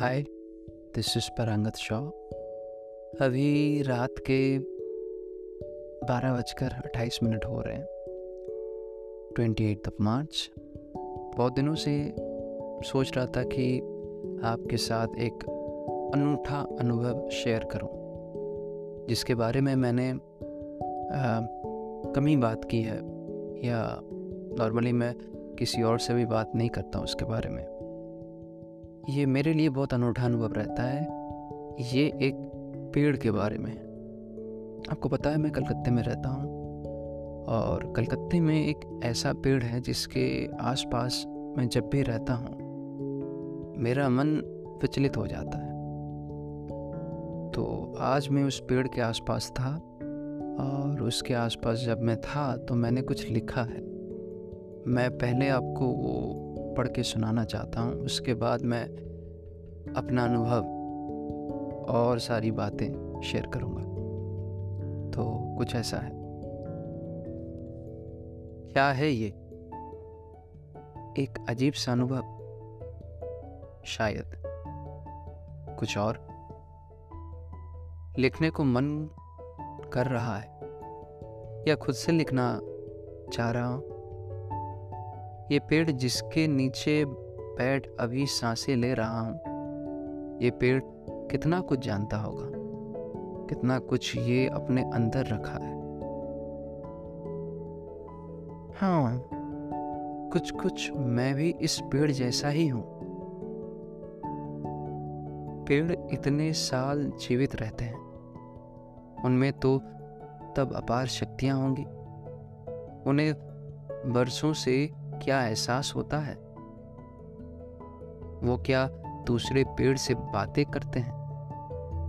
Hi this is Parangat Shaw अभी रात के बारह बजकर अट्ठाईस मिनट हो रहे हैं। ट्वेंटी एट ऑफ़ मार्च बहुत दिनों से सोच रहा था कि आपके साथ एक अनूठा अनुभव शेयर करूँ, जिसके बारे में मैंने कमी बात की है, या नॉर्मली मैं किसी और से भी बात नहीं करता उसके बारे में। ये मेरे लिए बहुत अनूठा अनुभव रहता है। ये एक पेड़ के बारे में। आपको पता है, मैं कलकत्ते में रहता हूँ। और कलकत्ते में एक ऐसा पेड़ है, जिसके आसपास मैं जब भी रहता हूँ, मेरा मन विचलित हो जाता है। तो आज मैं उस पेड़ के आसपास था, और उसके आसपास जब मैं था तो मैंने कुछ लिखा है। मैं पहले आपको वो पढ़ के सुनाना चाहता हूँ। उसके बाद मैं अपना अनुभव और सारी बातें शेयर करूँगा। तो कुछ ऐसा है। क्या है ये? एक अजीब सा अनुभव। शायद। कुछ और। लिखने को मन कर रहा है। या खुद से लिखना चाह रहा हूँ। ये पेड़ जिसके नीचे बैठ अभी साँसें ले रहा हूँ, ये पेड़ कितना कुछ जानता होगा, कितना कुछ ये अपने अंदर रखा है। हाँ कुछ कुछ मैं भी इस पेड़ जैसा ही हूँ। पेड़ इतने साल जीवित रहते हैं, उनमें तो तब अपार शक्तियाँ होंगी। उन्हें बरसों से क्या एहसास होता है? वो क्या दूसरे पेड़ से बातें करते हैं?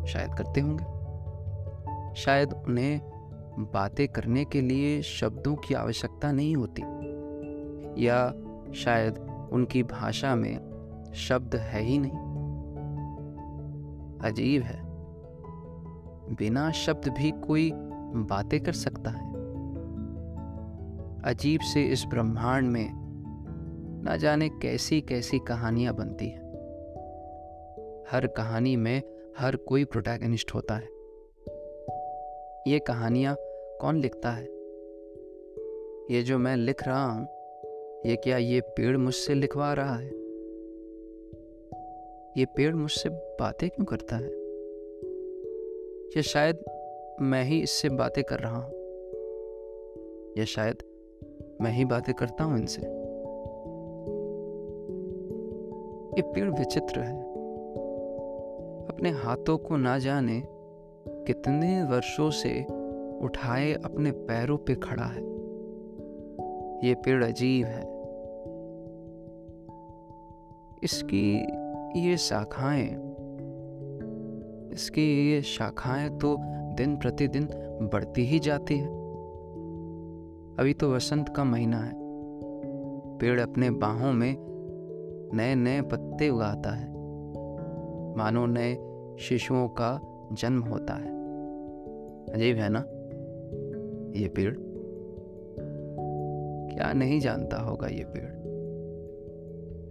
शायद करते होंगे। शायद उन्हें बातें करने के लिए शब्दों की आवश्यकता नहीं होती। या शायद उनकी भाषा में शब्द है ही नहीं। अजीब है। बिना शब्द भी कोई बातें कर सकता है। अजीब से इस ब्रह्मांड में ना जाने कैसी कैसी कहानियाँ बनती हैं। हर कहानी में हर कोई प्रोटैगनिस्ट होता है। ये कहानियाँ कौन लिखता है? ये जो मैं लिख रहा हूँ, ये क्या ये पेड़ मुझसे लिखवा रहा है? ये पेड़ मुझसे बातें क्यों करता है? या शायद मैं ही इससे बातें कर रहा हूँ। या शायद मैं ही बातें करता हूँ इनसे। ये पेड़ विचित्र है। अपने हाथों को ना जाने कितने वर्षों से उठाए अपने पैरों पे खड़ा है। ये पेड़ अजीब है। इसकी ये शाखाएँ, इसकी ये शाखाएँ तो दिन प्रतिदिन बढ़ती ही जाती है। अभी तो वसंत का महीना है। पेड़ अपने बाहों में नए नए पत्ते उगाता है। मानो नए शिशुओं का जन्म होता है। अजीब है ना? ये पेड़? क्या नहीं जानता होगा ये पेड़?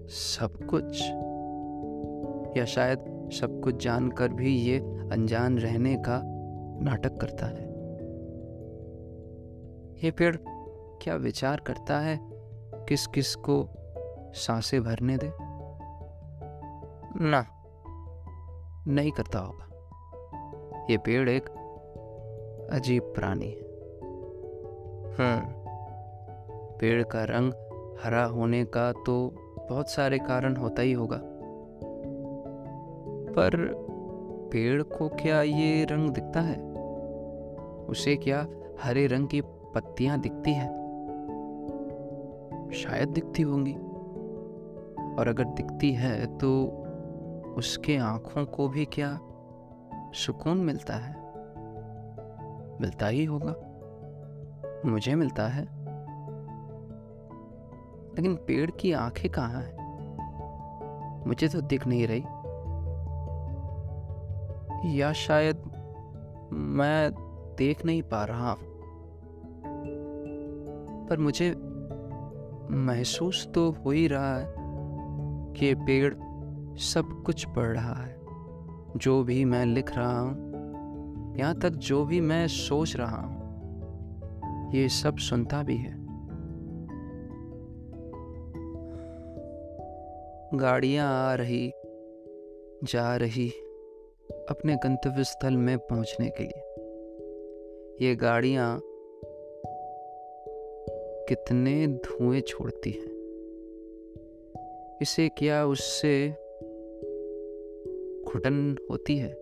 सब कुछ? या शायद सब कुछ जानकर भी ये अनजान रहने का नाटक करता है? ये पेड़ क्या विचार करता है? किस किस को साँसें भरने दे। ना। नहीं करता होगा। ये पेड़ एक अजीब प्राणी है। हम्म। पेड़ का रंग हरा होने का तो बहुत सारे कारण होता ही होगा। पर पेड़ को क्या ये रंग दिखता है? उसे क्या हरे रंग की पत्तियाँ दिखती है? शायद दिखती होंगी। और अगर दिखती है तो उसके आँखों को भी क्या सुकून मिलता है? मिलता ही होगा। मुझे मिलता है। लेकिन पेड़ की आँखें कहाँ हैं? मुझे तो दिख नहीं रही। या शायद मैं देख नहीं पा रहा। पर मुझे महसूस तो हो ही रहा है। कि पेड़ सब कुछ पढ़ रहा है। जो भी मैं लिख रहा हूँ, यहाँ तक जो भी मैं सोच रहा हूँ, ये सब सुनता भी है। गाड़ियाँ आ रही, जा रही अपने गंतव्य स्थल में पहुँचने के लिए। ये गाड़ियाँ कितने धुएँ छोड़ती हैं। इसे क्या उससे घुटन होती है।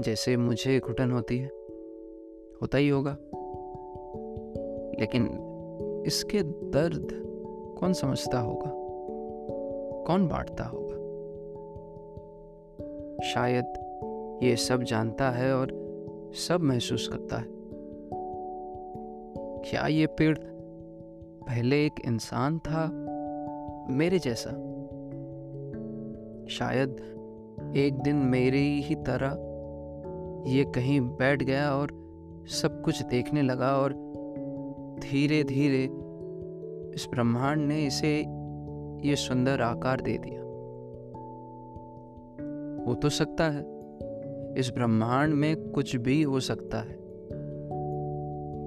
जैसे मुझे घुटन होती है, होता ही होगा। लेकिन इसके दर्द कौन समझता होगा? कौन बांटता होगा? शायद ये सब जानता है और सब महसूस करता है। क्या ये पेड़ पहले एक इंसान था? मेरे जैसा। शायद एक दिन मेरी ही तरह ये कहीं बैठ गया और सब कुछ देखने लगा और धीरे धीरे इस ब्रह्मांड ने इसे ये सुंदर आकार दे दिया। हो तो सकता है, इस ब्रह्मांड में कुछ भी हो सकता है।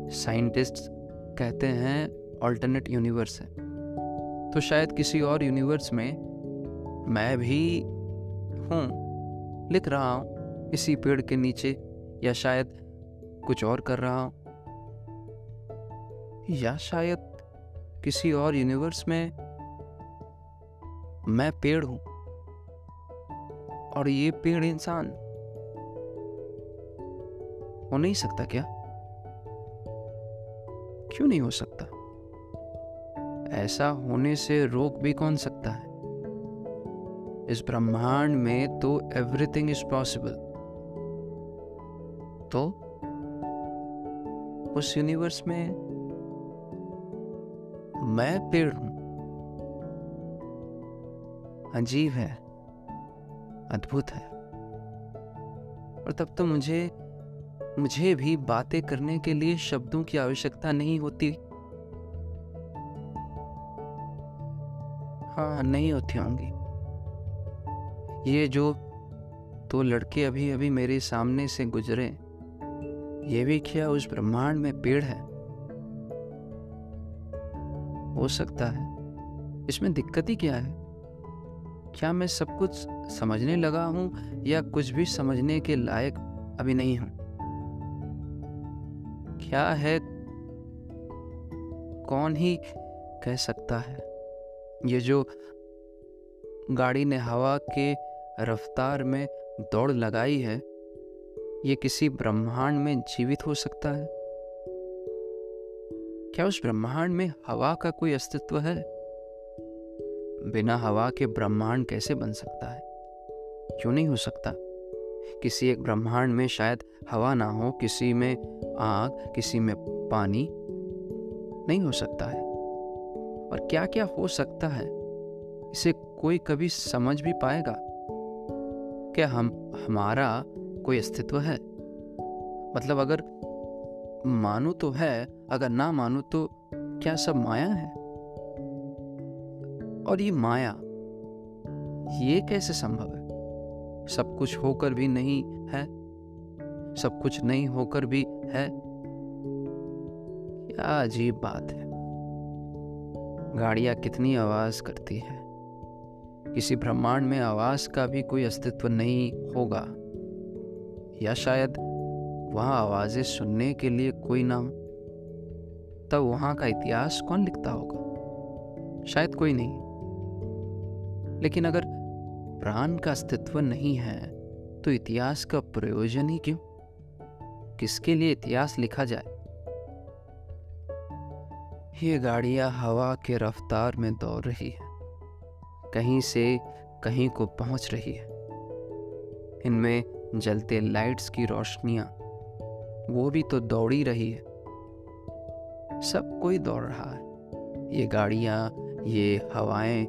साइंटिस्ट कहते हैं ऑल्टरनेट यूनिवर्स है। तो शायद किसी और यूनिवर्स में मैं भी हूँ, लिख रहा हूँ, इसी पेड़ के नीचे, या शायद कुछ और कर रहा हूँ। या शायद किसी और यूनिवर्स में मैं पेड़ हूँ, और ये पेड़ इंसान हो नहीं सकता क्या? क्यों नहीं हो सकता? ऐसा होने से रोक भी कौन सकता है? इस ब्रह्मांड में तो एवरीथिंग इज़ पॉसिबल तो? उस यूनिवर्स में मैं पेड़ हूँ। अजीब है, अद्भुत है। और तब तो मुझे मुझे भी बातें करने के लिए शब्दों की आवश्यकता नहीं होती। हाँ नहीं होती होंगी। ये जो तो लड़के अभी अभी मेरे सामने से गुजरे, ये भी क्या उस ब्रह्मांड में पेड़ है? हो सकता है। इसमें दिक्कत ही क्या है? क्या मैं सब कुछ समझने लगा हूँ या कुछ भी समझने के लायक अभी नहीं हूँ? क्या है? कौन ही कह सकता है। ये जो गाड़ी ने हवा के रफ्तार में दौड़ लगाई है, ये किसी ब्रह्मांड में जीवित हो सकता है? क्या उस ब्रह्मांड में हवा का कोई अस्तित्व है? बिना हवा के ब्रह्मांड कैसे बन सकता है? क्यों नहीं हो सकता? किसी एक ब्रह्मांड में शायद हवा ना हो, किसी में आग, किसी में पानी नहीं हो सकता है। और क्या क्या हो सकता है, इसे कोई कभी समझ भी पाएगा? क्या हम, हमारा कोई अस्तित्व है? मतलब अगर मानू तो है, अगर ना मानू तो क्या सब माया है? और ये माया, ये कैसे संभव है? सब कुछ होकर भी नहीं है? सब कुछ नहीं होकर भी है? क्या अजीब बात है। गाड़ियाँ कितनी आवाज़ करती है। किसी ब्रह्मांड में आवाज़ का भी कोई अस्तित्व नहीं होगा। या शायद वहाँ आवाज़ें सुनने के लिए कोई ना तब वहाँ का इतिहास कौन लिखता होगा? शायद कोई नहीं। लेकिन अगर प्राण का अस्तित्व नहीं है तो इतिहास का प्रयोजन ही क्यों? किसके लिए इतिहास लिखा जाए? ये गाड़ियाँ हवा के रफ्तार में दौड़ रही है। कहीं से कहीं को पहुँच रही है। इनमें जलते लाइट्स की रोशनियाँ, वो भी तो दौड़ी रही है। सब कोई दौड़ रहा है। ये गाड़ियाँ, ये हवाएँ,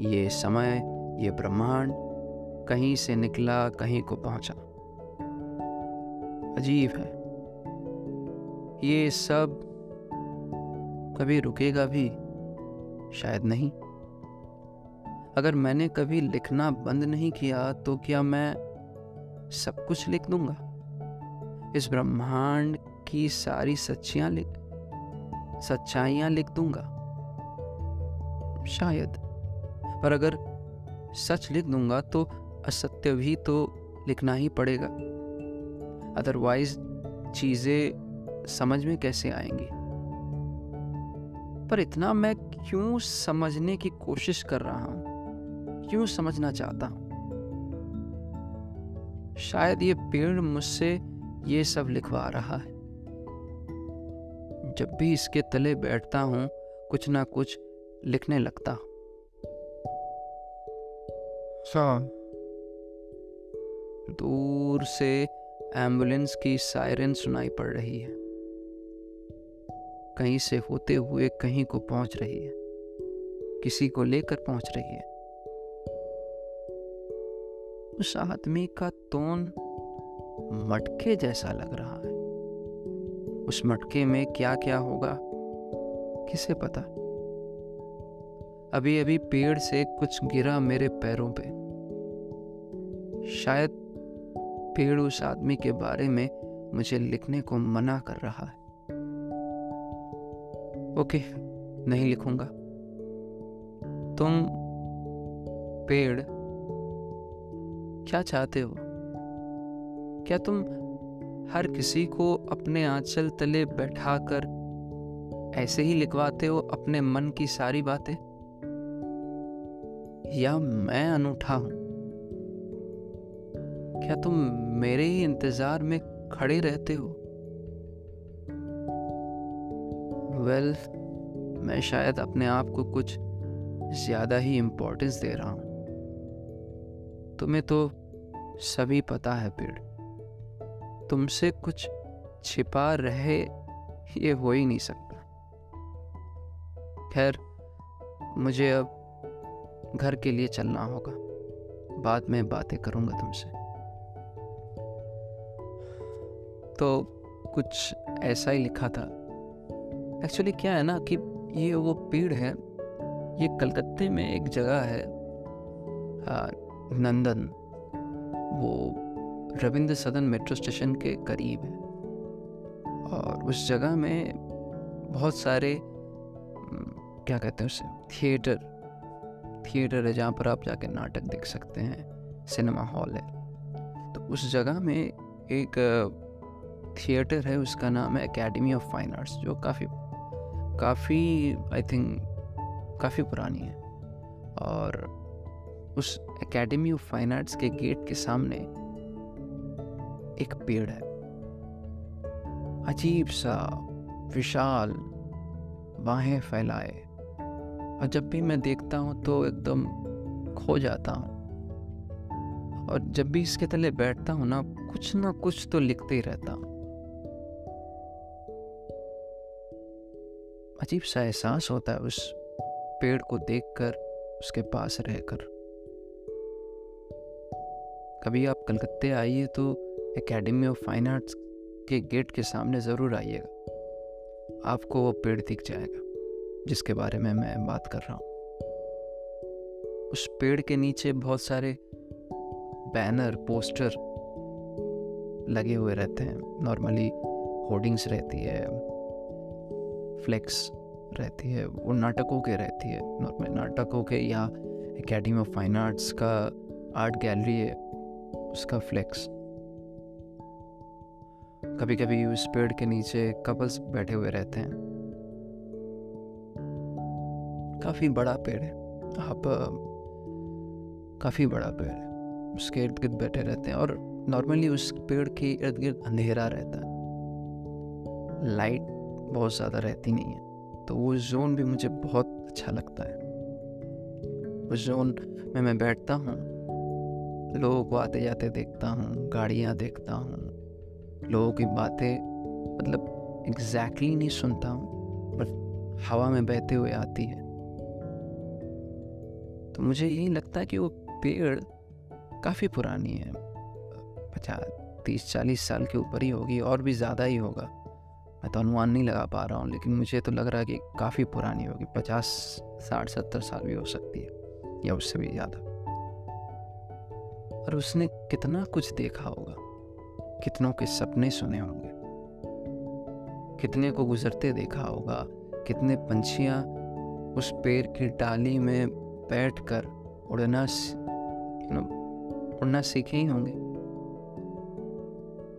ये समय, ये ब्रह्मांड, कहीं से निकला, कहीं को पहुँचा। अजीब है। ये सब कभी रुकेगा भी? शायद नहीं। अगर मैंने कभी लिखना बंद नहीं किया तो क्या मैं सब कुछ लिख दूँगा? इस ब्रह्मांड की सारी सच्चियाँ लिख, सच्चाइयाँ लिख दूँगा? शायद। पर अगर सच लिख दूँगा तो असत्य भी तो लिखना ही पड़ेगा। अदरवाइज़ चीज़ें समझ में कैसे आएँगी? पर इतना मैं क्यों समझने की कोशिश कर रहा हूँ? क्यों समझना चाहता हूँ? शायद ये पेड़ मुझसे ये सब लिखवा रहा है। जब भी इसके तले बैठता हूँ कुछ ना कुछ लिखने लगता हूँ। दूर से एंबुलेंस की सायरन सुनाई पड़ रही है। कहीं से होते हुए कहीं को पहुँच रही है। किसी को लेकर पहुँच रही है। उस आदमी का तोन मटके जैसा लग रहा है। उस मटके में क्या क्या होगा, किसे पता? अभी अभी पेड़ से कुछ गिरा मेरे पैरों पे। शायद पेड़ उस आदमी के बारे में मुझे लिखने को मना कर रहा है। ओके, नहीं लिखूँगा। तुम पेड़, क्या चाहते हो? क्या तुम हर किसी को अपने आंचल तले बैठाकर ऐसे ही लिखवाते हो अपने मन की सारी बातें? या मैं अनूठा हूँ? क्या तुम मेरे ही इंतज़ार में खड़े रहते हो? वेल मैं शायद अपने आप को कुछ ज़्यादा ही इम्पोर्टेंस दे रहा हूँ। तुम्हें तो सभी पता है पेड़। तुमसे कुछ छिपा रहे ये हो ही नहीं सकता। खैर, मुझे अब घर के लिए चलना होगा। बाद में बातें करूँगा तुमसे। तो कुछ ऐसा ही लिखा था। एक्चुअली क्या है ना कि ये वो पेड़ है ये कलकत्ते में एक जगह है आ, नंदन। वो रविंद्र सदन मेट्रो स्टेशन के करीब है। और उस जगह में बहुत सारे क्या कहते हैं उसे थिएटर थिएटर है जहाँ पर आप जाके नाटक देख सकते हैं सिनेमा हॉल है। तो उस जगह में एक थिएटर है उसका नाम है एकेडमी ऑफ़ फाइन आर्ट्स जो काफ़ी काफ़ी आई थिंक काफ़ी पुरानी है। और उस एकेडमी ऑफ़ फाइन आर्ट्स के गेट के सामने एक पेड़ है। अजीब सा, विशाल, बाहें फैलाए। और जब भी मैं देखता हूँ तो एकदम खो जाता हूँ। और जब भी इसके तले बैठता हूँ ना, कुछ ना कुछ तो लिखते ही रहता हूँ। अजीब सा एहसास होता है उस पेड़ को देखकर, उसके पास रहकर। कभी आप कलकत्ते आइए तो एकेडमी ऑफ़ फाइन आर्ट्स के गेट के सामने ज़रूर आइएगा। आपको वो पेड़ दिख जाएगा, जिसके बारे में मैं बात कर रहा हूँ। उस पेड़ के नीचे बहुत सारे बैनर, पोस्टर लगे हुए रहते हैं। नॉर्मली होर्डिंग्स रहती है फ्लेक्स रहती है, वो नाटकों के रहती है। नॉर्मल नाटकों के या एकेडमी ऑफ़ फाइन आर्ट्स का आर्ट गैलरी है, उसका फ्लेक्स कभी कभी उस पेड़ के नीचे कपल्स बैठे हुए रहते हैं। काफ़ी बड़ा पेड़ है। आप, काफ़ी बड़ा पेड़ है। उसके इर्द गिर्द बैठे रहते हैं और नॉर्मली उस पेड़ के इर्द गिर्द अंधेरा रहता है। लाइट बहुत ज़्यादा रहती नहीं है। तो वो जोन भी मुझे बहुत अच्छा लगता है। उस जोन में मैं बैठता हूँ, लोगों को आते जाते देखता हूँ, गाड़ियाँ देखता हूँ, लोगों की बातें मतलब एग्जैक्टली नहीं सुनता हूँ, बट हवा में बहते हुए आती है। तो मुझे यही लगता है कि वो पेड़ काफ़ी पुरानी है, पचास, तीस, चालीस साल के ऊपर ही होगी, और भी ज़्यादा ही होगा। मैं तो अनुमान नहीं लगा पा रहा हूँ, लेकिन मुझे तो लग रहा है कि काफ़ी पुरानी होगी, पचास, साठ, सत्तर साल भी हो सकती है, या उससे भी ज़्यादा। और उसने कितना कुछ देखा होगा, कितनों के सपने सुने होंगे, कितने को गुजरते देखा होगा, कितने पंछियाँ उस पेड़ की डाली में बैठकर उड़ना उड़ना सीखे ही होंगे,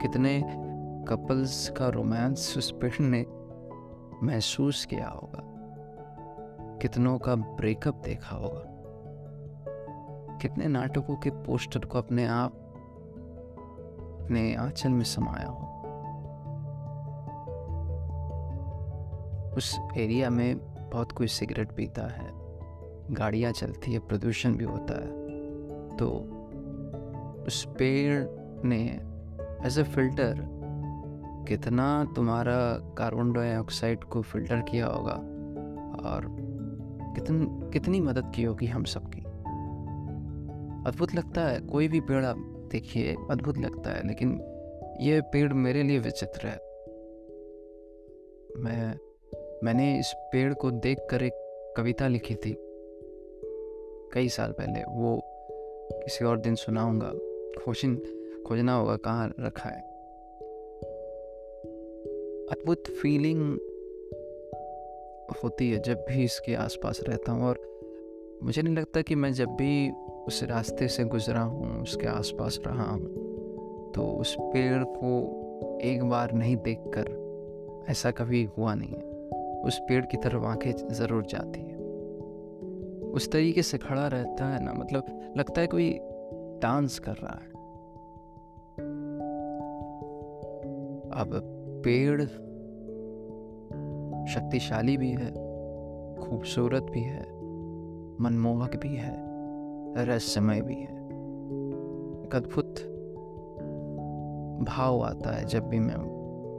कितने कपल्स का रोमांस उस पेड़ ने महसूस किया होगा। कितनों का ब्रेकअप देखा होगा। कितने नाटकों के पोस्टर को अपने आप, अपने आंचल में समाया हो। उस एरिया में बहुत कोई सिगरेट पीता है, गाड़ियाँ चलती है, प्रदूषण भी होता है। तो उस पेड़ ने एज ए फ़िल्टर कितना तुम्हारा कार्बन डाइऑक्साइड को फ़िल्टर किया होगा? और कितन, कितनी मदद की होगी हम सबकी? अद्भुत लगता है, कोई भी पेड़ आप देखिए, अद्भुत लगता है, लेकिन ये पेड़ मेरे लिए विचित्र है। मैं, मैंने इस पेड़ को देखकर एक कविता लिखी थी, कई साल पहले, वो किसी और दिन सुनाऊँगा। खोजन खोजना होगा, कहाँ रखा है? अद्भुत फीलिंग होती है जब भी इसके आसपास रहता हूँ और मुझे नहीं लगता कि मैं जब भी उस रास्ते से गुजरा हूँ, उसके आसपास रहा हूँ तो उस पेड़ को एक बार नहीं देखकर ऐसा कभी हुआ नहीं है। उस पेड़ की तरफ़ आँखें ज़रूर जाती है। उस तरीके से खड़ा रहता है ना मतलब लगता है कोई डांस कर रहा है। अब पेड़ शक्तिशाली भी है, खूबसूरत भी है, मनमोहक भी है, रहस्यमय भी है। एक अद्भुत भाव आता है जब भी मैं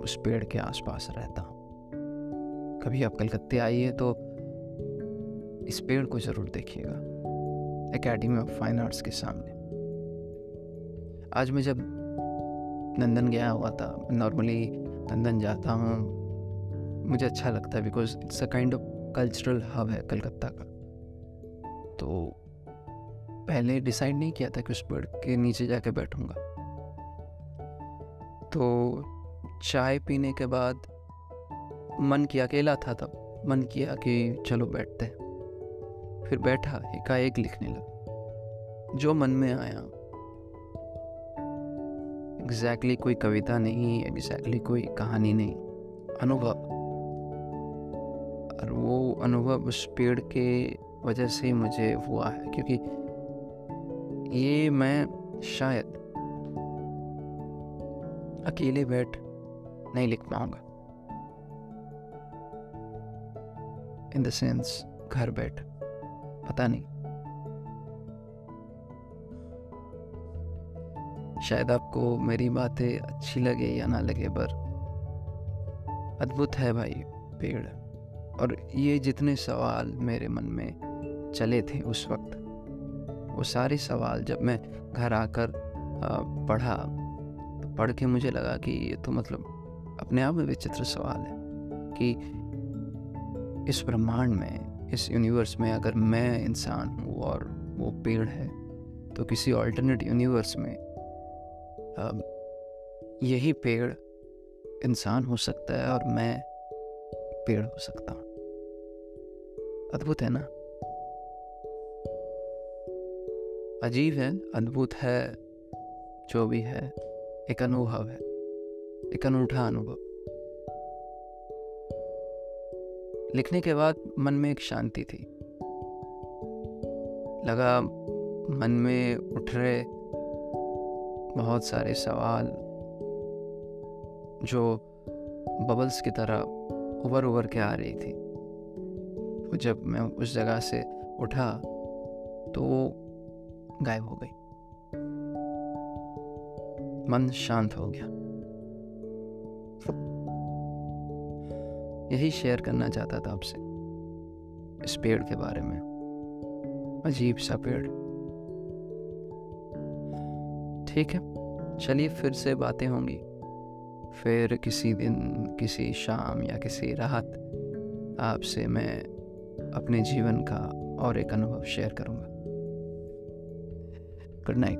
उस पेड़ के आसपास रहता हूँ। कभी आप कलकत्ते आइए तो इस पेड़ को ज़रूर देखिएगा एकेडमी ऑफ़ फाइन आर्ट्स के सामने। आज मैं जब नंदन गया हुआ था नॉर्मली लंदन जाता हूँ। मुझे अच्छा लगता है because it's a kind of cultural hub है कलकत्ता का। तो पहले डिसाइड नहीं किया था कि उस पेड़ के नीचे जाके बैठूँगा। तो चाय पीने के बाद मन किया, अकेला था तब, मन किया कि चलो बैठते फिर बैठा, एकाएक लिखने लगा। जो मन में आया एग्जैक्टली exactly, कोई कविता नहीं एग्जैक्टली exactly कोई कहानी नहीं। अनुभव। और वो अनुभव उस पेड़ के वजह से मुझे हुआ है, क्योंकि ये मैं शायद अकेले बैठ नहीं लिख पाऊँगा। इन द सेंस घर बैठ, पता नहीं। शायद आपको मेरी बातें अच्छी लगे या ना लगे, पर अद्भुत है भाई, पेड़। और ये जितने सवाल मेरे मन में चले थे उस वक्त, वो सारे सवाल जब मैं घर आकर पढ़ा तो पढ़ के मुझे लगा कि ये तो मतलब अपने आप में विचित्र सवाल है कि इस ब्रह्मांड में, इस यूनिवर्स में अगर मैं इंसान हूँ और वो पेड़ है तो किसी ऑल्टरनेट यूनिवर्स में यही पेड़ इंसान हो सकता है और मैं पेड़ हो सकता हूँ। अद्भुत है ना? अजीब है, अद्भुत है, जो भी है, एक अनुभव है, एक अनूठा अनुभव। लिखने के बाद मन में एक शांति थी। लगा, मन में उठ रहे बहुत सारे सवाल जो बबल्स की तरह उबर उबर के आ रही थी। वो जब मैं उस जगह से उठा तो वो गायब हो गई। मन शांत हो गया। यही शेयर करना चाहता था आपसे। इस पेड़ के बारे में। अजीब सा पेड़। ठीक है। चलिए फिर से बातें होंगी। फिर किसी दिन, किसी शाम या किसी रात आपसे मैं अपने जीवन का और एक अनुभव शेयर करूँगा। Good night